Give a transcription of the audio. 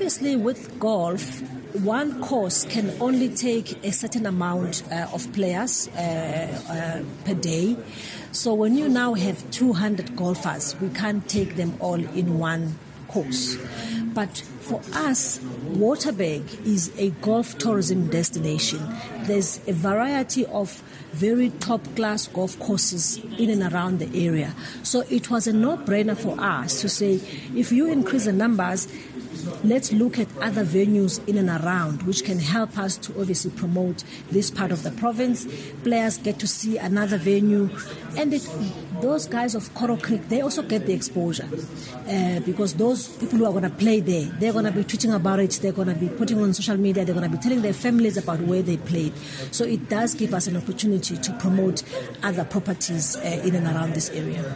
obviously, with golf, one course can only take a certain amount uh, of players uh, uh, per day. So when you now have 200 golfers, we can't take them all in one course. But for us, Waterberg is a golf tourism destination. There's a variety of very top class golf courses in and around the area. So it was a no brainer for us to say if you increase the numbers, let's look at other venues in and around which can help us to obviously promote this part of the province. Players get to see another venue, and it, those guys of Koro Creek they also get the exposure uh, because those people who are going to play there they're going to be tweeting about it, they're going to be putting on social media, they're going to be telling their families about where they played. So it does give us an opportunity to promote other properties uh, in and around this area.